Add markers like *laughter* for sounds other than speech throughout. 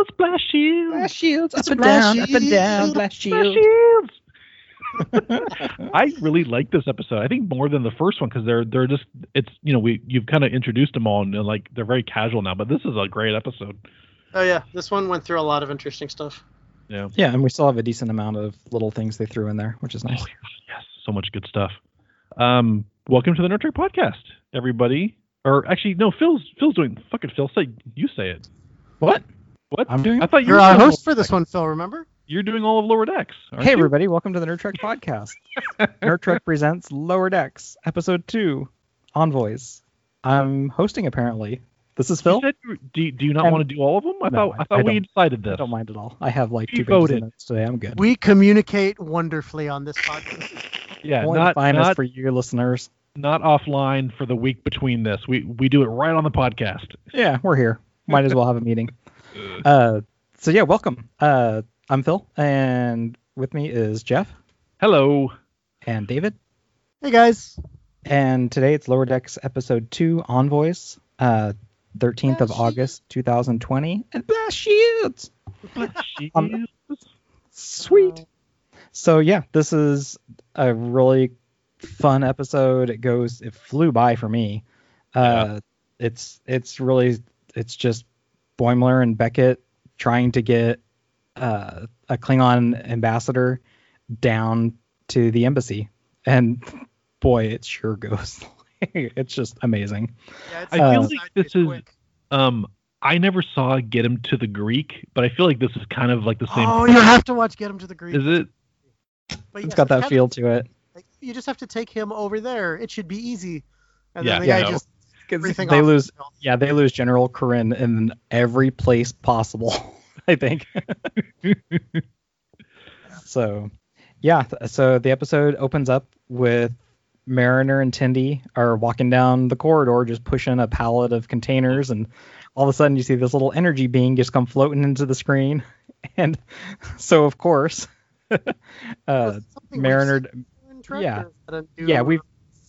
shields, blast shields, blast shields, up and Blast down, up and down, shields, blast blast shields. shields. *laughs* I really like this episode. I think more than the first one because they're they're just it's you know we you've kind of introduced them all and they're like they're very casual now. But this is a great episode. Oh yeah, this one went through a lot of interesting stuff. Yeah. Yeah, and we still have a decent amount of little things they threw in there, which is nice. Oh, yes, so much good stuff. Um, welcome to the Nerd Trek Podcast, everybody. Or actually, no, Phil's Phil's doing fucking Phil. Say you say it. What? What? I'm doing I thought you You're our host for this one, Phil. Remember? You're doing all of Lower Decks. aren't Hey you? everybody, welcome to the Nerd Trek *laughs* podcast. Nerd Trek presents Lower Decks, episode two, Envoys. I'm hosting apparently. This is You Phil. said you- do, do you not And- want to do all of them? I No, thought I- I thought I we don't. decided I don't mind at all. I have like You two pages of voted. notes today. I'm good. We communicate wonderfully on this podcast. Yeah, Only the not finest not for you listeners. not offline for the week between this. We we do it right on the podcast. Yeah, we're here. Might as well have a meeting. Uh, so yeah, welcome. Uh, I'm Phil, and with me is Jeff Hello. and David. hey guys. And today it's Lower Decks episode two, Envoys, uh, 13th of Blast August 2020. And blast shields! Um, Sweet. So yeah, this is a really fun episode. It goes, it flew by for me. Uh, it's it's really it's just Boimler and Beckett trying to get uh, a Klingon ambassador down to the embassy, and boy, it sure goes. *laughs* it's just amazing. Yeah, it's I feel Uh, like this is um I never saw Get Him to the Greek, but I feel like this is kind of like the same. Oh, you have to watch Get Him to the Greek. is it? But It's yes, got that Kevin- feel to it. like, you just have to take him over there. It should be easy. And Yeah, then the yeah. guy just 'Cause everything they lose himself. Yeah, they lose General K'orin in every place possible, *laughs* I think. *laughs* so, yeah, so the episode opens up with Mariner and Tendi are walking down the corridor just pushing a pallet of containers and all of a sudden you see this little energy being just come floating into the screen *laughs* and so of course uh Mariner yeah. or is that a new- yeah, we've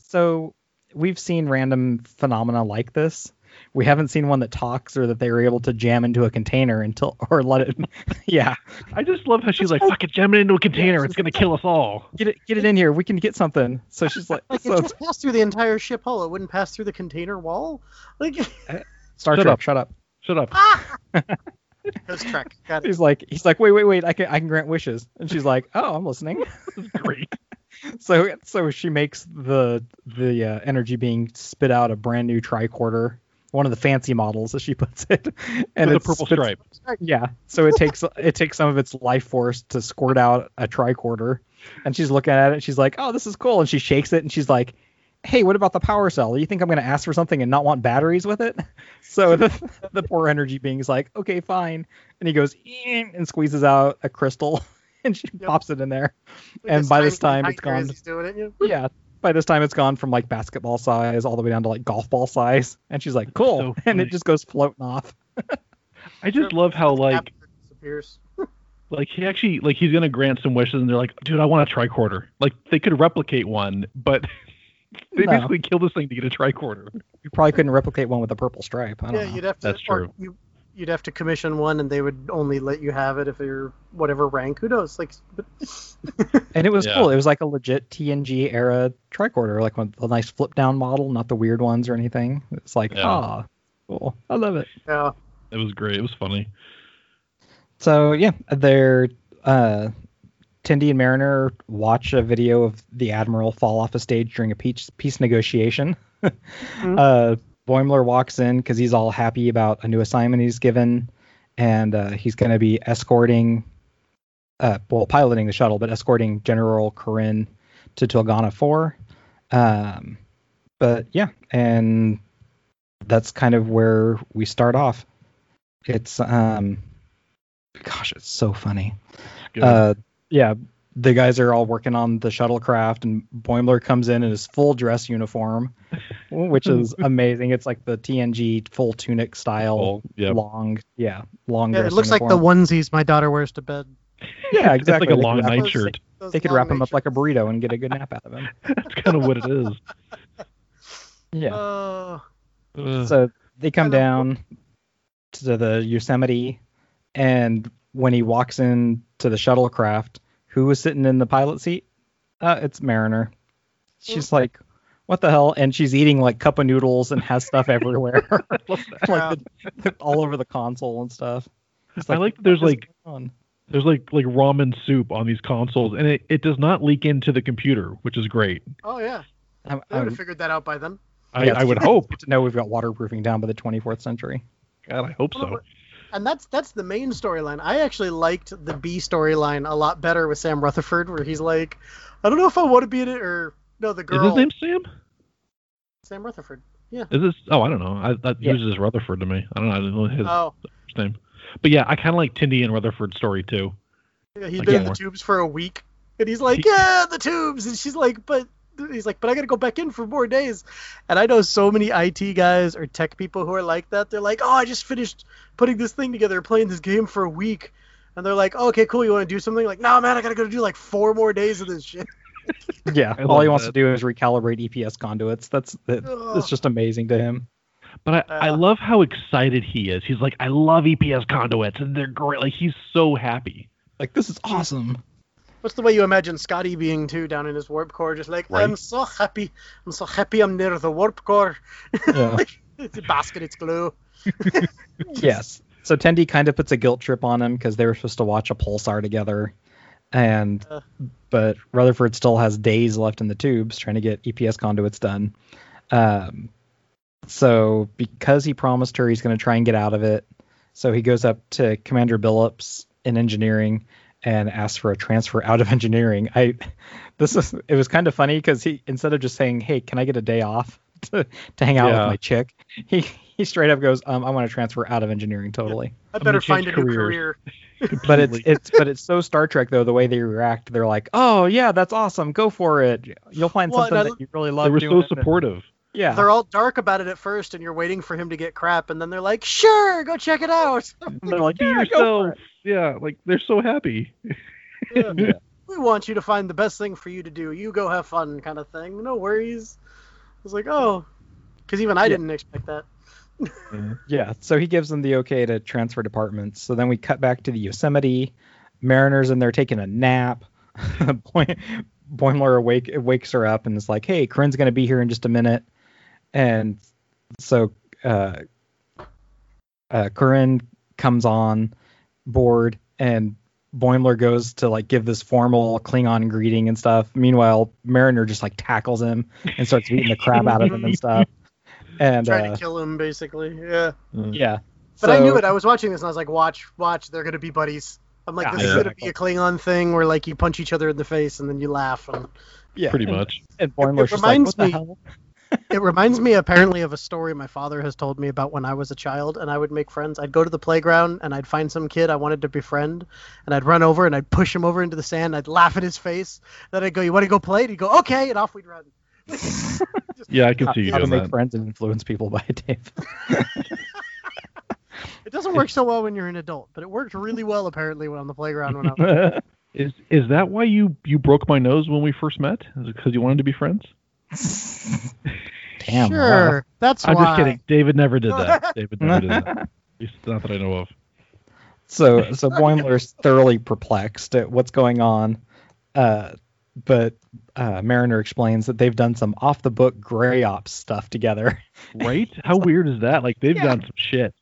so we've seen random phenomena like this. We haven't seen one that talks or that they were able to jam into a container until *laughs* or let it. *laughs* yeah, I just love how she's like, "Fuck it, jam it into a container. It's gonna kill us all." get it, get it in here. We can get something. So she's like, Like so it just passed through the entire ship hull. It wouldn't pass through the container wall. Like *laughs* uh, Star Shut Trek, up. shut up. Shut up. Ah! That's Trek. Got it. He's like, he's like, wait, wait, wait. I can, I can grant wishes. And she's like, oh, I'm listening. Great. So, so she makes the the uh, energy being spit out a brand new tricorder, one of the fancy models, as she *laughs* puts it, and With a purple stripe. Yeah. So it takes it takes some of its life force to squirt out a tricorder. And she's looking at it she's like, "Oh, this is cool." And she shakes it and she's like, "Hey, what about the power cell? You think I'm going to ask for something and not want batteries with it?" *laughs* So the the poor energy being is like, "Okay, fine." And he goes and squeezes out a crystal *laughs* *laughs* and she Yep. pops it in there. Like and a by this time, it's gone. Doing it. you- Yeah. By this time it's gone from like basketball size all the way down to like golf ball size. And she's like, "Cool." so *laughs* and it just goes floating off. *laughs* I just love how like Captain disappears. like he actually like he's gonna grant some wishes and they're like, dude, I want a tricorder. Like they could replicate one, but they No. basically kill this thing to get a tricorder. You probably couldn't replicate one with a purple stripe. I don't Yeah, know. you'd have to. That's true. You, you'd have to commission one, and they would only let you have it if you're whatever rank. Who knows? Like, but *laughs* And it was Yeah. cool. It was like a legit TNG era tricorder, like one, a nice flip down model, not the weird ones or anything. It's like, Yeah. ah, cool. I love it. yeah, It was great. It was funny. So yeah, they're uh, Tendi and Mariner watch a video of the admiral fall off a stage during a peace peace negotiation. *laughs* uh, Boimler walks in because he's all happy about a new assignment he's given, and uh, he's going to be escorting, uh, well, piloting the shuttle, but escorting General K'orin to Tulgana 4. Um, but yeah, and that's kind of where we start off. It's um, gosh, it's so funny. Uh, yeah, the guys are all working on the shuttlecraft, and Boimler comes in in his full dress uniform, which is *laughs* amazing. It's like the TNG full tunic style, Full, yep. long, yeah, long yeah. dress It looks like the onesies my daughter wears to bed. yeah, It's exactly. like a They long could wrap him- nightshirt. Those They could wrap him up like a burrito and get a good nap out of him. *laughs* That's kind of what it is. Yeah. *laughs* Uh, So they come And then- down. to the Yosemite, and when he walks in to the shuttlecraft, who was sitting in the pilot seat? Uh, it's Mariner. She's like, "What the hell?" And she's eating like cup of noodles and has stuff *laughs* everywhere, *laughs* like the, all over the console and stuff. It's I like that there's like on? there's like like ramen soup on these consoles, and it, it does not leak into the computer, which is great. Oh yeah, I'm, would have figured that out by then. I, Yeah, I would *laughs* hope. good to know we've got waterproofing down by the 24th century. God, I hope so. And that's that's the main storyline. I actually liked the B storyline a lot better with Sam Rutherford, where he's like, I don't know if I want to be in it or no, the girl. Is his name Sam? Sam Rutherford. Yeah. Is this? Oh, I don't know. I that Yeah. was Rutherford to me. I don't know. I didn't know his Oh, name. But yeah, I kind of like Tendi and Rutherford's story too. yeah, he's Like been in more. the tubes for a week, and he's like, yeah, the tubes, and she's like, but he's like, but I gotta go back in for more days. And I know so many IT guys or tech people who are like that. They're like, oh, I just finished putting this thing together, playing this game for a week. And they're like, oh, okay, cool. You want to do something? Like, no, man, I gotta go do like four more days of this shit. *laughs* Yeah, I all he wants that. to do is recalibrate EPS conduits. That's it, it's just amazing to him. But I, I Uh. love how excited he is. He's like, I love EPS conduits, and they're great. Like he's so happy. Like this is awesome. What's the way you imagine Scotty being too down in his warp core? Just like, Right. I'm so happy. I'm so happy I'm near the warp core. *laughs* Yeah. it's a basket, it's glue. *laughs* yes. So Tendi kind of puts a guilt trip on him because they were supposed to watch a pulsar together, and Uh. but Rutherford still has days left in the tubes trying to get EPS conduits done. Um, so because he promised her he's going to try and get out of it, so he goes up to Commander Billups in engineering and asks for a transfer out of *laughs* engineering. I this is it was kind of funny because he instead of just saying, "Hey, can I get a day off *laughs* to, to hang out Yeah. with my chick?" He he straight up goes, um, "I want to transfer out of engineering totally." I I'm better find a new careers. career. *laughs* But it's it's but it's so Star Trek though the way they react. They're like, "Oh yeah, that's awesome. Go for it. You'll find Well, something I- that you really love." They were doing." so supportive. Yeah. They're all dark about it at first, and you're waiting for him to get crap, and then they're like, "Sure, go check it out." *laughs* They're like, be "Yeah, go for yourself. Yeah, like they're so happy. Yeah. Yeah. We want you to find the best thing for you to do. You go have fun, kind of thing. No worries. I was like, oh, because even I Yeah. didn't expect that. *laughs* Yeah, so he gives them the okay to transfer departments. So then we cut back to the Yosemite. Mariner's in there taking a nap. *laughs* Boy- Boimler awake wakes her up and is like, "Hey, K'orin's gonna be here in just a minute." And so uh, uh, K'orin comes on board, and Boimler goes to like give this formal Klingon greeting and stuff. Meanwhile, Mariner just like tackles him and starts beating the crap out of him and stuff. *laughs* And Trying uh, to kill him, basically. Yeah. yeah, But I knew it. I was watching this, and I was like, watch, watch. They're gonna be buddies. I'm like, Yeah, this is gonna exactly. be a Klingon thing where like you punch each other in the face and then you laugh. And yeah, Pretty and- much. And Boimler's It just like, reminds what the me- hell? It reminds me apparently of a story my father has told me about when I was a child and I would make friends. I'd go to the playground and I'd find some kid I wanted to befriend and I'd run over and I'd push him over into the sand. And I'd laugh at his face. Then I'd go, "You want to go play?" And he'd go, "Okay," and off we'd run. *laughs* Yeah, I can see you How to doing make that. friends and influence people by Dave. *laughs* *laughs* It doesn't work so well when you're an adult, but it worked really well apparently when on the playground when I was. Is is that why you you broke my nose when we first met? Is it because you wanted to be friends? Damn. sure, that's I'm why. just kidding. David never did that. *laughs* David never did that. Not that I know of. So so Boimler's thoroughly perplexed at what's going on, uh, but uh, Mariner explains that they've done some off the book gray ops stuff together. *laughs* Right? How weird is that? Like they've Yeah. done some shit.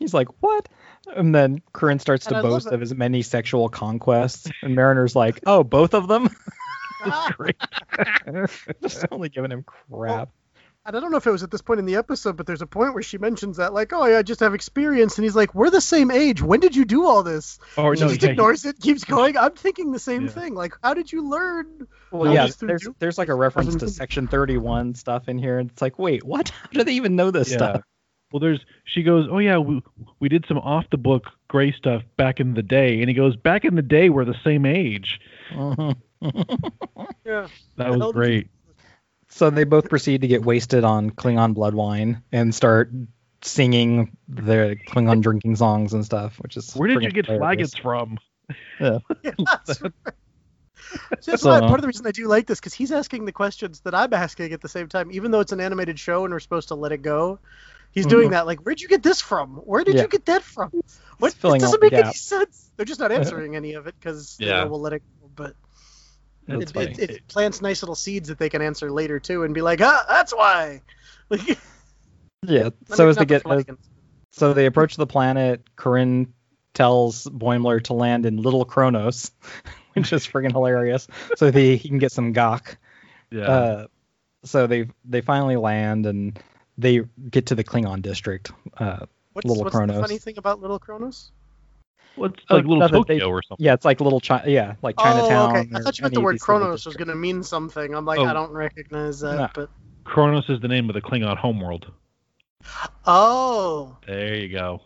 He's like, what? And then K'orin starts And to I boast of his many sexual conquests, and Mariner's like, oh, both of them? *laughs* *laughs* Great. *laughs* Just only giving him crap. and I don't know if it was at this point in the episode, but there's a point where she mentions that, like, "Oh, yeah, I just have experience," and he's like, "We're the same age. When did you do all this?" Or She no, just yeah, ignores it, keeps going. I'm thinking the same Yeah. thing. Like, how did you learn? Well, No, yeah, there's you- there's like a reference to Section 31 stuff in here, and it's like, wait, what? *laughs* How do they even know this Yeah. stuff? Well, there's she goes, oh yeah, we we did some off the book gray stuff back in the day, and he goes, back in the day we're the same age. Mhm. *laughs* Yeah. That was great. So they both proceed to get wasted on Klingon blood wine and start singing the Klingon *laughs* drinking songs and stuff, which is Where did you get hilarious. flaggots from? Yeah, *laughs* that's right. So that's So- why part of the reason I do like this because he's asking the questions that I'm asking at the same time, even though it's an animated show and we're supposed to let it go. He's doing mm-hmm. that. Like, where'd you get this from? Where did Yeah. you get that from? What? It doesn't all the make any sense. They're just not answering any of it because Yeah. we'll let it go. But That's it, funny. it, it plants nice little seeds that they can answer later too, and be like, ah, that's why. Like, *laughs* Yeah. So as they get as, so they approach the planet, K'orin tells Boimler to land in Little Kronos, *laughs* which is freaking hilarious. So they, he can get some gagh. Yeah. Uh, so they they finally land and they get to the Klingon district. Uh, What's, Little what's Kronos. the funny thing about Little Kronos? Well, it's oh, like little nothing, they- or something. yeah, it's like little China. yeah, like Chinatown. Oh, okay. I thought you meant the word these little Kronos was going to mean something. I'm like, Oh. I don't recognize that. No. But Kronos is the name of the Klingon homeworld. oh, There you go.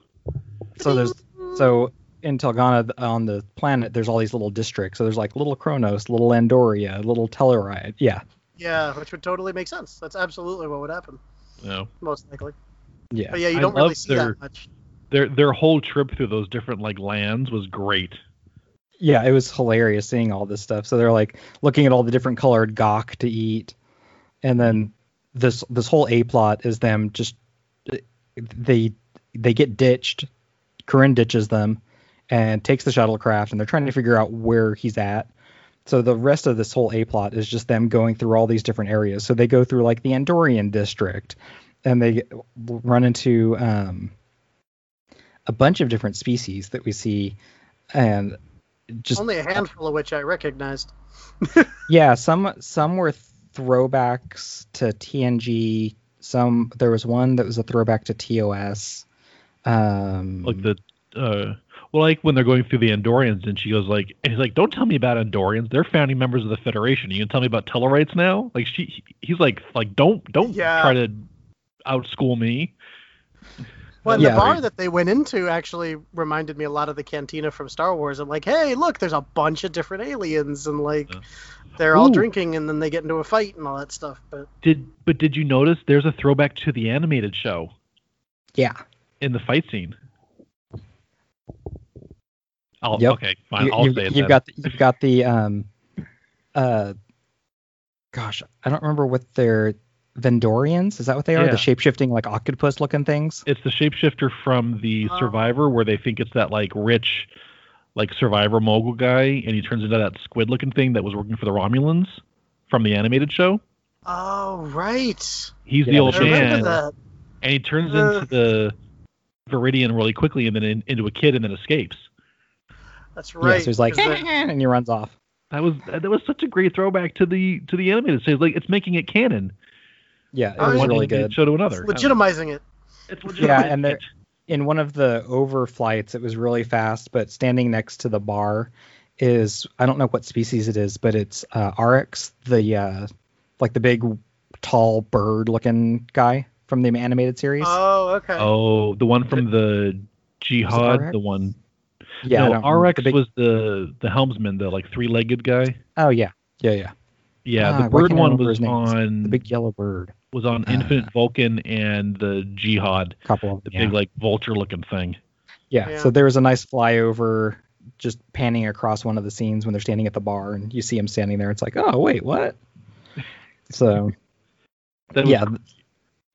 So there's so in Tulgana on the planet, there's all these little districts. So there's like little Kronos, little Andoria, little Telluride. Yeah, yeah, which would totally make sense. That's absolutely what would happen, You know, most likely. yeah. But yeah, you don't really love see their- that much. Their their whole trip through those different like lands was great. yeah, it was hilarious seeing all this stuff. So they're like looking at all the different colored gagh to eat, and then this this whole a plot is them just they they get ditched. K'orin ditches them and takes the shuttlecraft, and they're trying to figure out where he's at. So the rest of this whole a plot is just them going through all these different areas. So they go through like the Andorian district, and they run into um, a bunch of different species that we see, and just Only a handful of which I recognized. *laughs* yeah, some some were throwbacks to TNG. Some there was one that was a throwback to TOS. Um, Like the uh well like when they're going through the Andorians and she goes like and he's like, Don't tell me about Andorians. They're founding members of the Federation. You gonna tell me about Tellarites now? Like she he's like like don't don't Yeah. try to outschool me. Well, Yeah. the bar that they went into actually reminded me a lot of the cantina from Star Wars. I'm like, hey, look, there's a bunch of different aliens, and like Yeah. they're all drinking, and then they get into a fight and all that stuff. But Did but did you notice there's a throwback to the animated show yeah, in the fight scene? I'll, Yep. Okay, fine. you, I'll you've, say it. you've then. got the, you've got the um, uh, gosh, I don't remember what they're Vendorians. Is that what they are? Yeah. The shape shifting like octopus looking things. it's the shapeshifter from the Oh. Survivor where they think it's that like rich, like Survivor mogul guy, and he turns into that squid looking thing that was working for the Romulans from the animated show. oh right, He's Yeah, the the old I man, and he turns Uh. into the Viridian really quickly, and then in, into a kid, and then escapes. That's Yeah, right. so he's like, 'cause the- *laughs* and he runs off. That was that was such a great throwback to the to the animated series. Like it's making it canon. Yeah, it was yeah. one really good. show to it's another. legitimizing it. It's Yeah, and there- it. in one of the overflights, it was really fast, but standing next to the bar is I don't know what species it is, but it's uh, Arex, the uh, like the big tall bird looking guy from the animated series. Oh, okay. Oh, the one from the Jihad, the one. yeah, I no, don't. Arex The big- was the the helmsman, the like three legged guy. Oh yeah, yeah, yeah. Yeah, Ah, the bird one was on The big yellow bird. was on uh, Infinite Vulcan and the Jihad, Couple of the yeah. big like vulture looking thing. yeah. Yeah. So there was a nice flyover, just panning across one of the scenes when they're standing at the bar, and you see him standing there. It's like, oh wait, what? *laughs* So That was yeah th-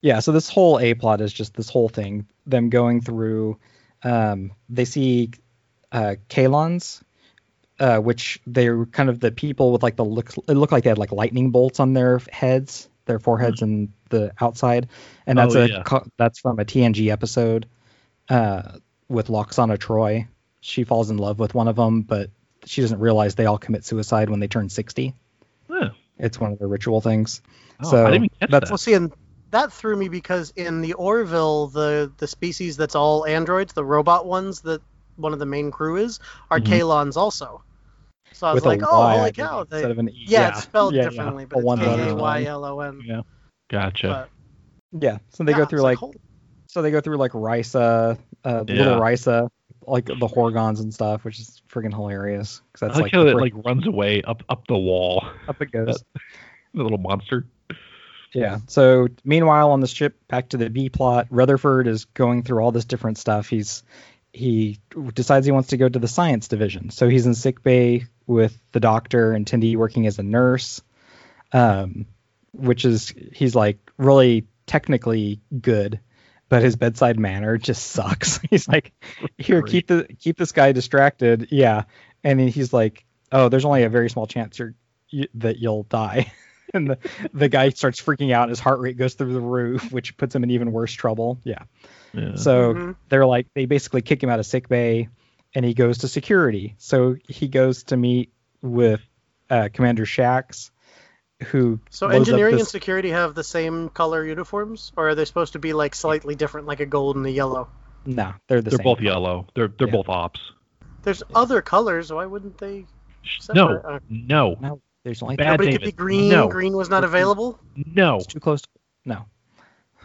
yeah so this whole a plot is just this whole thing them going through um they see uh Kaelons uh which they're kind of the people with like the look it looked like they had like lightning bolts on their heads their foreheads and the outside and that's Oh, a yeah. co- that's from a tng episode uh with Lwaxana Troi she falls in love with one of them but she doesn't realize they all commit suicide when they turn 60 Yeah. it's one of their ritual things Oh, So, I didn't catch that's- that. Well, see, and that threw me because in the Orville, the the species that's all androids, the robot ones that one of the main crew is, are Mhm. Kaylons also. So I was with like, oh, Y, I holy think, cow! They, instead of an E. yeah, it's spelled yeah, yeah, differently, a but one it's letter K A Y line. L O N. Yeah. Gotcha. But Yeah. So they yeah, go through like, holy- so they go through like Risa, uh, Yeah. little Risa, like the Horgahns and stuff, which is freaking hilarious. Because that's like, like, how the it like runs away up up the wall. up it goes. The little monster. Yeah. So meanwhile, on the ship, back to the B plot, Rutherford is going through all this different stuff. He's he decides he wants to go to the science division. So he's in sick bay with the doctor and Tendi working as a nurse, um, which is he's like really technically good. but his bedside manner just *laughs* sucks. he's like, here, keep the keep this guy distracted. Yeah, and then he's like, oh, there's only a very small chance you're you, that you'll die. *laughs* *laughs* and the, the guy starts freaking out. His heart rate goes through the roof, which puts him in even worse trouble. Yeah. Yeah. So Mhm. they're like, they basically kick him out of sick bay, and he goes to security. So he goes to meet with uh, Commander Shaxs, who So loads up engineering and security have the same color uniforms, or are they supposed to be like slightly different, like a gold and a yellow? no, they're the they're same. both yellow. They're they're Yeah. both ops. There's other colors. Why wouldn't they? Separate, No, uh, no, No, there's only Bad Nobody David. could be green. No. Green was not available. no. It's too close. No.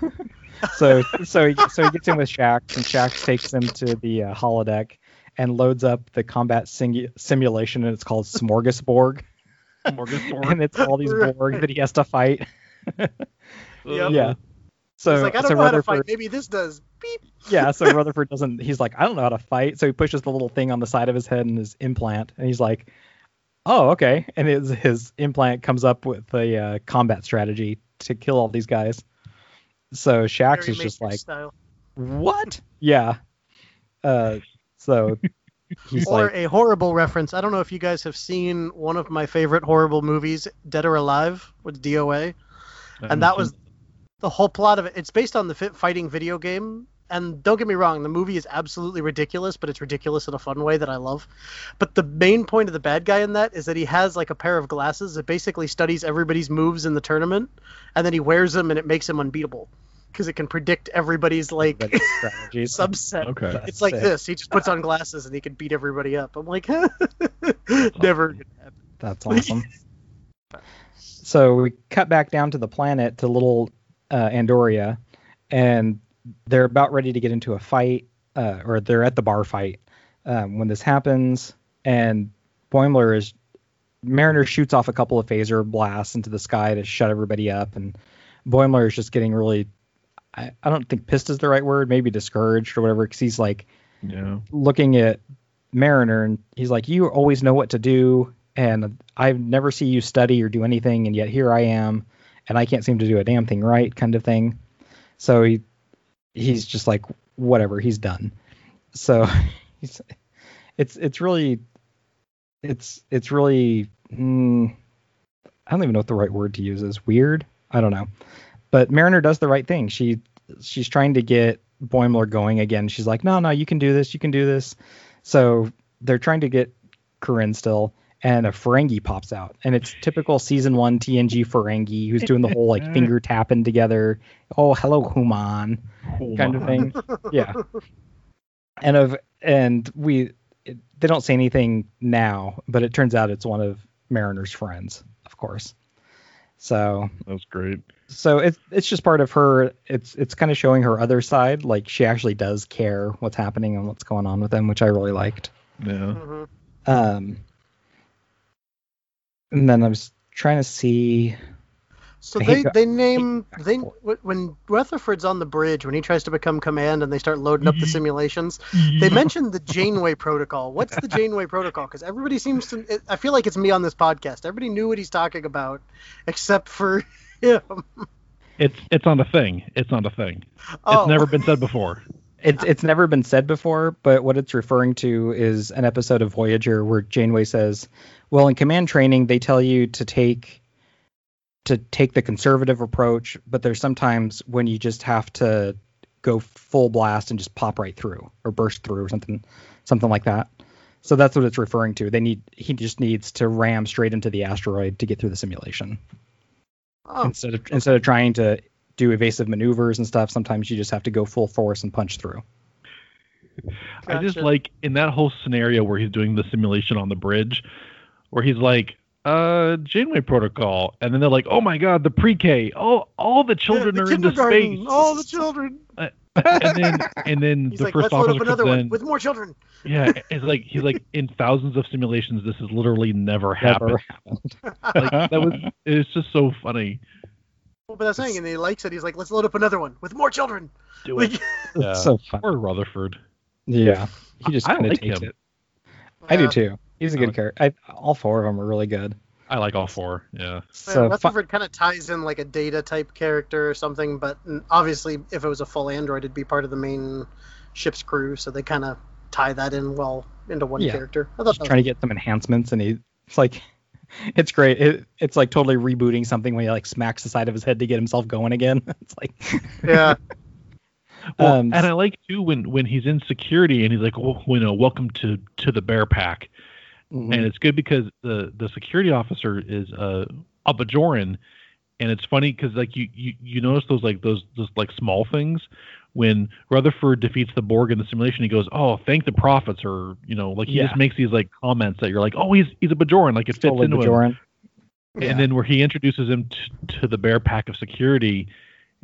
*laughs* so so so he gets in with Shaxs, and Shaxs takes him to the uh, holodeck and loads up the combat singu- simulation, and it's called Smorgasborg, Smorgasbord. and it's all these Borg that he has to fight. *laughs* Yep. Yeah. So He's like, I don't so know how to Rutherford, fight. Maybe this does. Beep. yeah, so *laughs* Rutherford doesn't. He's like, I don't know how to fight. So he pushes the little thing on the side of his head and his implant, and he's like, Oh, okay. And his his implant comes up with a uh, combat strategy to kill all these guys. So Shaxs Very is just like, style. What? Yeah. Uh, so *laughs* he's Or like, a horrible reference. I don't know if you guys have seen one of my favorite horrible movies, Dead or Alive, with DOA. and that was the whole plot of it. It's based on the fighting video game. And don't get me wrong, the movie is absolutely ridiculous, but it's ridiculous in a fun way that I love. But the main point of the bad guy in that is that he has like a pair of glasses that basically studies everybody's moves in the tournament, and then he wears them and it makes him unbeatable because it can predict everybody's like everybody's *laughs* strategies. subset. okay. That's It's like sick. this. He just puts on glasses and he can beat everybody up. I'm like, *laughs* never. gonna. That's awesome. so we cut back down to the planet to little uh, Andoria, and they're about ready to get into a fight, uh, or they're at the bar fight um, when this happens, and Boimler is Mariner shoots off a couple of phaser blasts into the sky to shut everybody up, and Boimler is just getting really. I, I don't think pissed is the right word, maybe discouraged or whatever, because he's like, Yeah. looking at Mariner and he's like, You always know what to do, and I never see you study or do anything, and yet here I am, and I can't seem to do a damn thing right, kind of thing. So he he's just like, whatever, he's done. So *laughs* he's it's it's really it's it's really mm, I don't even know what the right word to use is. Weird. I don't know. But Mariner does the right thing. She she's trying to get Boimler going again. She's like, no, no, you can do this. You can do this. So they're trying to get K'orin still, and a Ferengi pops out, and it's typical season one TNG Ferengi who's doing the whole like finger tapping together. Oh, hello, Human, kind of thing. Yeah. And of and we it, they don't say anything now, but it turns out it's one of Mariner's friends, of course. So that's great. so it's it's just part of her it's it's kind of showing her other side like she actually does care what's happening and what's going on with them which i really liked Yeah. Mhm. um and then i was trying to see So I they hate they name they when Rutherford's on the bridge when he tries to become command and they start loading up the simulations. They mentioned the Janeway protocol. What's the Janeway protocol? Because everybody seems to. It, I feel like it's me on this podcast. Everybody knew what he's talking about, except for *laughs* him. It's it's not a thing. It's not a thing. Oh, It's never been said before. It's it's never been said before but what it's referring to is an episode of voyager where janeway says well in command training they tell you to take to take the conservative approach but there's sometimes when you just have to go full blast and just pop right through or burst through or something something like that. So that's what it's referring to. They need he just needs to ram straight into the asteroid to get through the simulation. Oh, instead of instead of trying to do evasive maneuvers and stuff sometimes you just have to go full force and punch through I just like in that whole scenario where he's doing the simulation on the bridge, where he's like, uh, Janeway Protocol, and then they're like, oh my god, the pre-K, all all the children Yeah, are the into space, All the children. and then and then *laughs* He's the like, first let's load officer up another comes one in, with more children. yeah, *laughs* it's like he's like in thousands of simulations, this has literally never happened. Never happened. Like that was, it's just so funny. Well, but that's saying, and he likes it. He's like, let's load up another one with more children. Do it. *laughs* It's Yeah. so fun. Or Rutherford. Yeah, he just kind of like takes him. it. I do too. He's a good like- character. I, all four of them are really good. I like all four. Yeah. So yeah, fi- Rutherford kind of ties in like a data type character or something, but obviously, if it was a full android, it'd be part of the main ship's crew. So they kind of tie that in well into one Yeah. character. I thought just that trying to get some enhancements, and he, it's like, *laughs* it's great. It, it's like totally rebooting something when he like smacks the side of his head to get himself going again. *laughs* It's like, *laughs* yeah, Well, Um, and I like too when when he's in security and he's like, "Oh, you know, welcome to to the Bear Pack," mhm. and it's good because the the security officer is uh, a Bajoran, and it's funny because like you, you you notice those like those those like small things when Rutherford defeats the Borg in the simulation. He goes, "Oh, thank the prophets," or you know, like he Yeah. just makes these like comments that you're like, "Oh, he's he's a Bajoran," like it fits totally into him. Yeah. And then where he introduces him t- to the bear pack of security,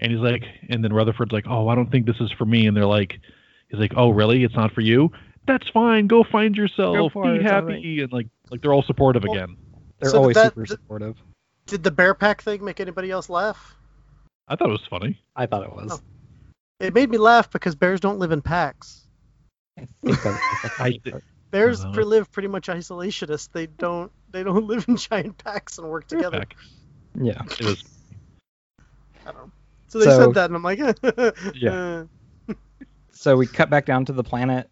and he's like, and then Rutherford's like, oh, I don't think this is for me. And they're like, he's like, oh, really? It's not for you? That's fine. Go find yourself. for Be it, it's all happy. And like, like they're all supportive Well, again. They're So always that- super supportive. did the bear pack thing make anybody else laugh? I thought it was funny. I thought it was. Oh. It made me laugh because bears don't live in packs. I think that I- Bears Uh-huh. live pretty much isolationist. They don't they don't *laughs* live in giant packs and work together. Heck, yeah. It was. I don't know. So they So- said that, and I'm like, *laughs* Yeah. So we cut back down to the planet.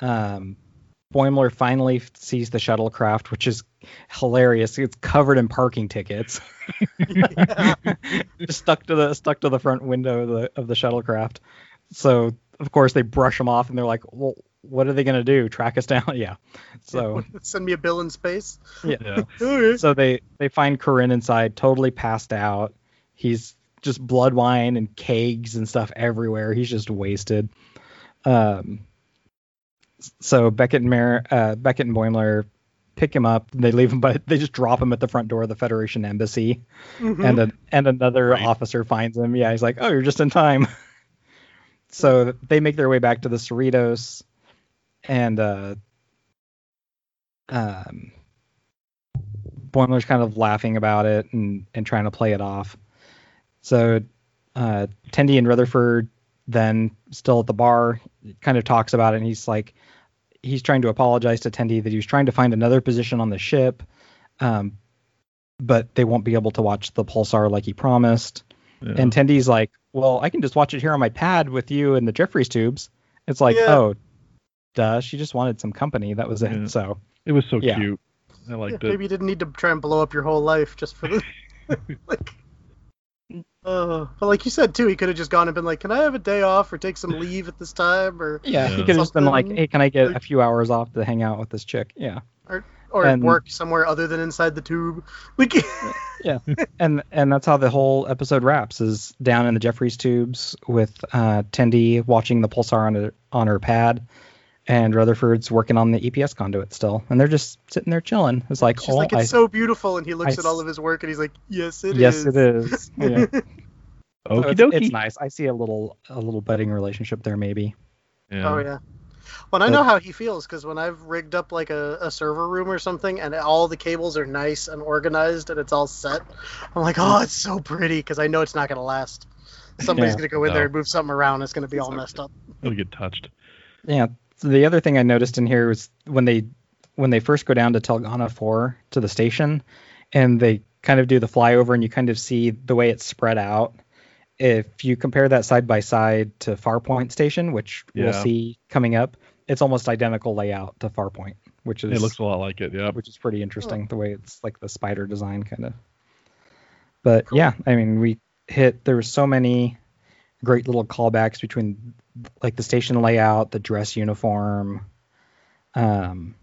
Um, Boimler finally sees the shuttlecraft, which is hilarious. It's covered in parking tickets, just *laughs* stuck to the stuck to the front window of the of the shuttlecraft. So of course they brush them off, and they're like, "Well, what are they gonna do? Track us down?" *laughs* yeah. So *laughs* send me a bill in space. yeah. Yeah. So they they find K'orin inside, totally passed out. He's just blood wine and kegs and stuff everywhere. He's just wasted. Um. So Beckett and Mer- uh, Beckett and Boimler pick him up. They leave him, but they just drop him at the front door of the Federation embassy. Mhm. And a, and another Right. officer finds him. Yeah, he's like, "Oh, you're just in time." *laughs* so they make their way back to the Cerritos, and uh, um, Boimler's kind of laughing about it and and trying to play it off. So uh, Tendi and Rutherford then still at the bar kind of talks about it, and he's like, he's trying to apologize to Tendi that he was trying to find another position on the ship. Um, but they won't be able to watch the pulsar like he promised. yeah. And Tendi's like, well, I can just watch it here on my pad with you and the Jefferies tubes. It's like, Yeah. oh, duh, she just wanted some company. That was it. Yeah. So it was so yeah. cute. I Yeah, liked it. maybe you didn't need to try and blow up your whole life just for the *laughs* *laughs* like. Uh, but like you said too, he could have just gone and been like, "Can I have a day off or take some leave at this time?" Or yeah, Yeah. he could have just been like, hey, can I get a few hours off to hang out with this chick? Yeah. or And- work somewhere other than inside the tube. *laughs* Like, *laughs* and and that's how the whole episode wraps is down in the Jefferies tubes with uh, Tendi watching the pulsar on her on her pad, and Rutherford's working on the EPS conduit still, and they're just sitting there chilling. It's like, she's oh, like, I, "It's so beautiful," and he looks I at all of his work and he's like, "Yes, it is." yes, it is. *laughs* Yeah. So Okie it's, dokie. it's nice. I see a little a little budding relationship there, maybe. Yeah. Oh yeah. Well, I know how he feels because when I've rigged up like a, a server room or something, and all the cables are nice and organized and it's all set, I'm like, oh, it's so pretty because I know it's not gonna last. Somebody's Yeah. gonna go in No. there and move something around. It's gonna be all messed up. It'll get touched. Yeah. So the other thing I noticed in here was when they when they first go down to Tulgana 4 to the station and they kind of do the flyover and you kind of see the way it's spread out. If you compare that side by side to Farpoint Station, which we'll see coming up, it's almost identical layout to Farpoint, which is It looks a lot like it. Yeah. which is pretty interesting the way it's like the spider design kind of. But Cool. yeah, I mean, we hit there was so many great little callbacks between like the station layout, the dress uniform. Um,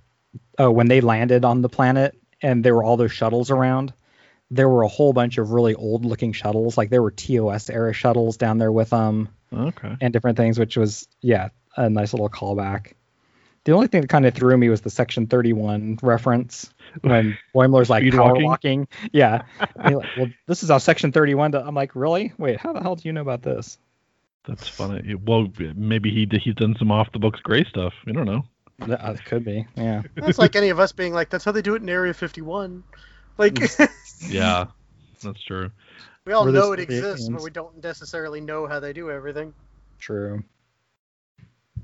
oh, when they landed on the planet and there were all those shuttles around, there were a whole bunch of really old looking shuttles. Like there were TOS era shuttles down there with them Okay. and different things, which was yeah a nice little callback. The only thing that kind of threw me was the Section 31 reference when *laughs* Boimler's like power walking? walking. Yeah, *laughs* like, well, this is how Section 31. Do-. I'm like, really? Wait, how the hell do you know about this? That's funny. Well, maybe he he's done some off the books gray stuff. We don't know. That uh, could be. Yeah. That's like any of us being like, "That's how they do it in Area 51." Like, *laughs* Yeah, that's true. we all We're know it Soviet exists, but we don't necessarily know how they do everything. True.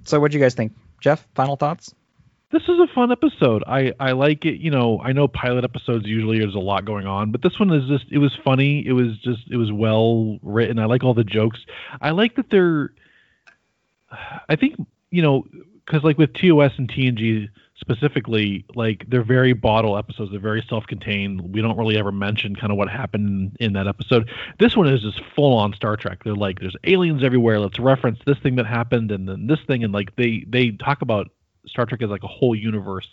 So, what do you guys think, Jeff? Final thoughts? This is a fun episode. I I like it. You know, I know pilot episodes usually there's a lot going on, but this one is just it was funny. It was just it was well written. I like all the jokes. I like that they're. I think you know because like with TOS and TNG specifically, like they're very bottle episodes. They're very self-contained. We don't really ever mention kind of what happened in, that episode. This one is just full on Star Trek. They're like, there's aliens everywhere. Let's reference this thing that happened and then this thing, and like they they talk about Star Trek is like a whole universe.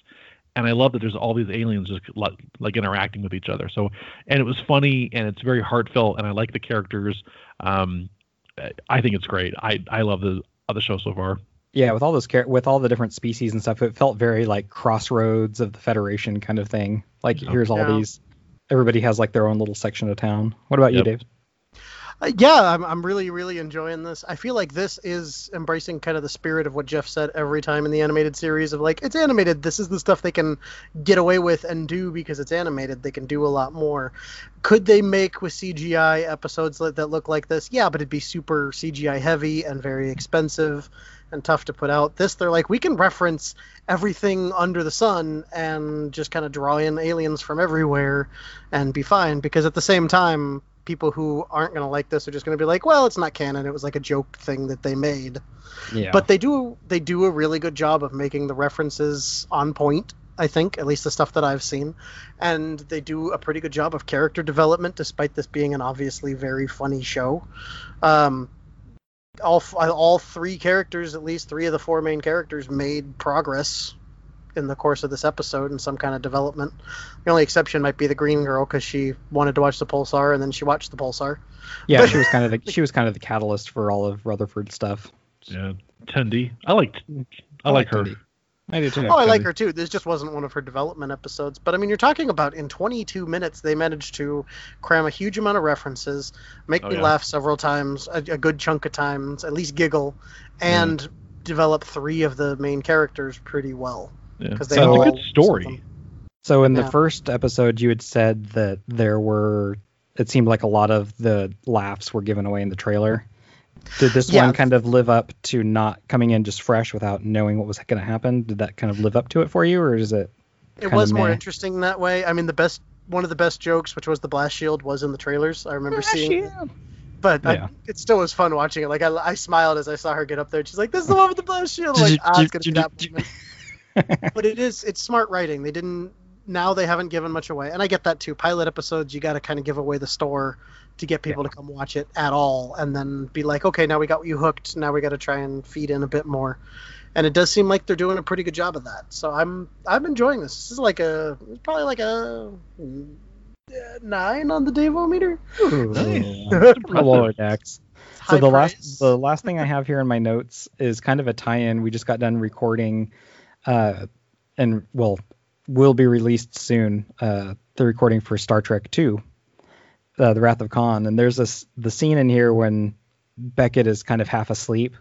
And I love that there's all these aliens just like, like interacting with each other. So, and it was funny and it's very heartfelt, and I like the characters. Um, I think it's great. I I love the the show so far. Yeah, with all those char- with all the different species and stuff, it felt very like Crossroads of the Federation kind of thing. Like here's all Yeah. these. Everybody has like their own little section of town. What about you, Dave? Uh, yeah, I'm, I'm really, really enjoying this. I feel like this is embracing kind of the spirit of what Jeff said every time in the animated series of like, it's animated. This is the stuff they can get away with and do because it's animated. They can do a lot more. Could they make with CGI episodes that, that look like this? Yeah, but it'd be super CGI heavy and very expensive and tough to put out. This, they're like, we can reference everything under the sun and just kind of draw in aliens from everywhere and be fine because at the same time, people who aren't going to like this are just going to be like, well, it's not canon. It was like a joke thing that they made. Yeah. But they do they do a really good job of making the references on point. I think at least the stuff that I've seen, and they do a pretty good job of character development, despite this being an obviously very funny show. Um, all all three characters, at least three of the four main characters, made progress in the course of this episode in some kind of development. The only exception might be the green girl because she wanted to watch the pulsar and then she watched the pulsar. yeah, but- she was kind of the she was kind of the catalyst for all of Rutherford stuff. Yeah, Tendi. I liked. I like her. Tendi. I do too. Oh, I like her too. This just wasn't one of her development episodes. But I mean, you're talking about in 22 minutes, they managed to cram a huge amount of references, make Oh, me yeah. laugh several times, a, a good chunk of times, at least giggle, and mm. develop three of the main characters pretty well. Yeah, 'Cause it's they a good story. something. So in the first episode, you had said that there were. It seemed like a lot of the laughs were given away in the trailer. Did this Yeah. one kind of live up to not coming in just fresh without knowing what was going to happen? Did that kind of live up to it for you, or is it? It was more meh? interesting that way. I mean, the best one of the best jokes, which was the blast shield, was in the trailers. I remember seeing. But I- it still was fun watching it. Like I, I smiled as I saw her get up there. She's like, "This is the one with the blast shield." I'm like, ah, it's gonna be that moment. *laughs* *laughs* but it is it's smart writing. They didn't now they haven't given much away, and I get that too. Pilot episodes, you got to kind of give away the store to get people to come watch it at all, and then be like, okay, now we got you hooked. Now we got to try and feed in a bit more. And it does seem like they're doing a pretty good job of that. So I'm I'm enjoying this. This is like a it's probably like a uh, nine on the Davo meter. *laughs* A lower decks. So the praise. last the last thing I have here in my notes is kind of a tie-in. We just got done recording, uh, and well, will be released soon. Uh, the recording for Star Trek Two, uh, The Wrath of Khan, and there's this the scene in here when Beckett is kind of half asleep,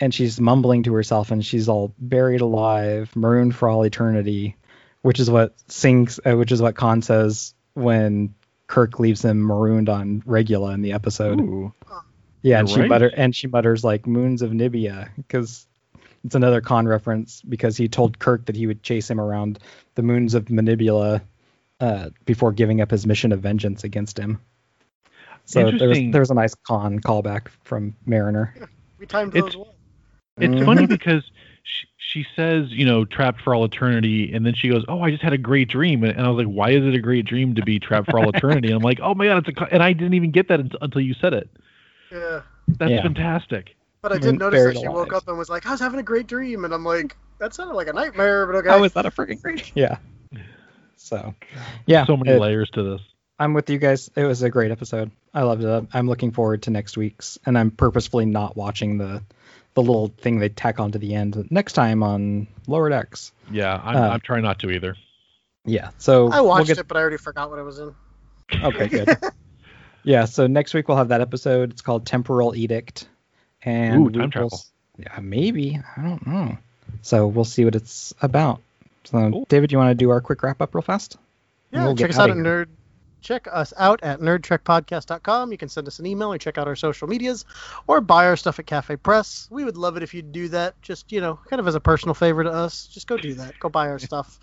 and she's mumbling to herself, and she's all buried alive, marooned for all eternity, which is what sings, uh, which is what Khan says when Kirk leaves him marooned on Regula in the episode. Ooh. Yeah, and You're she right. mutter and she mutters like moons of Nibia because it's another Khan reference because he told Kirk that he would chase him around the moons of Manibula uh, before giving up his mission of vengeance against him. So there was Interesting. there was a nice Khan callback from Mariner. we timed It's- those well. It's Mhm. funny because she, she says, you know, trapped for all eternity, and then she goes, "Oh, I just had a great dream," and, and I was like, "Why is it a great dream to be trapped for all *laughs* eternity?" And I'm like, "Oh my god, it's a," co-" and I didn't even get that until you said it. Yeah. That's Yeah. fantastic. But I did notice that she alive. woke up and was like, I was having a great dream. And I'm like, that sounded like a nightmare, but okay. How is that a freaking great? Yeah. *laughs* So, yeah, so many it- layers to this. I'm with you guys. It was a great episode. I loved it. I'm looking forward to next week's, and I'm purposefully not watching the the little thing they tack onto the end next time on Lower Decks. Yeah, I'm, Uh, I'm trying not to either. Yeah. So I watched we'll get, it, but I already forgot what it was in. Okay, good. *laughs* yeah. So next week we'll have that episode. It's called Temporal Edict, and Ooh, time travel. Yeah, maybe. I don't know. So we'll see what it's about. So, Cool. David, you want to do our quick wrap up real fast? Yeah, We'll check us out outta at here. check us out at nerdtrekpodcast.com. You can send us an email or check out our social medias or buy our stuff at Cafe Press. We would love it if you'd do that. Just, you know, kind of as a personal favor to us. Just go do that. Go buy our *laughs* stuff.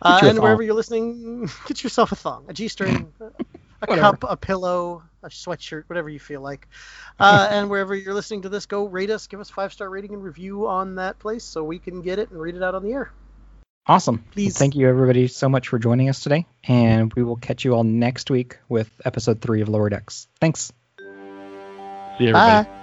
Uh, and wherever you're listening, *laughs* get yourself a thong, a G string, *laughs* a Whatever. cup, a pillow, a sweatshirt, whatever you feel like. Uh, *laughs* and wherever you're listening to this, go rate us, give us five star rating and review on that place so we can get it and read it out on the air. Awesome. Please. Thank you, everybody, so much for joining us today. And we will catch you all next week with episode three of Lower Decks. Thanks. See you, everybody. Bye.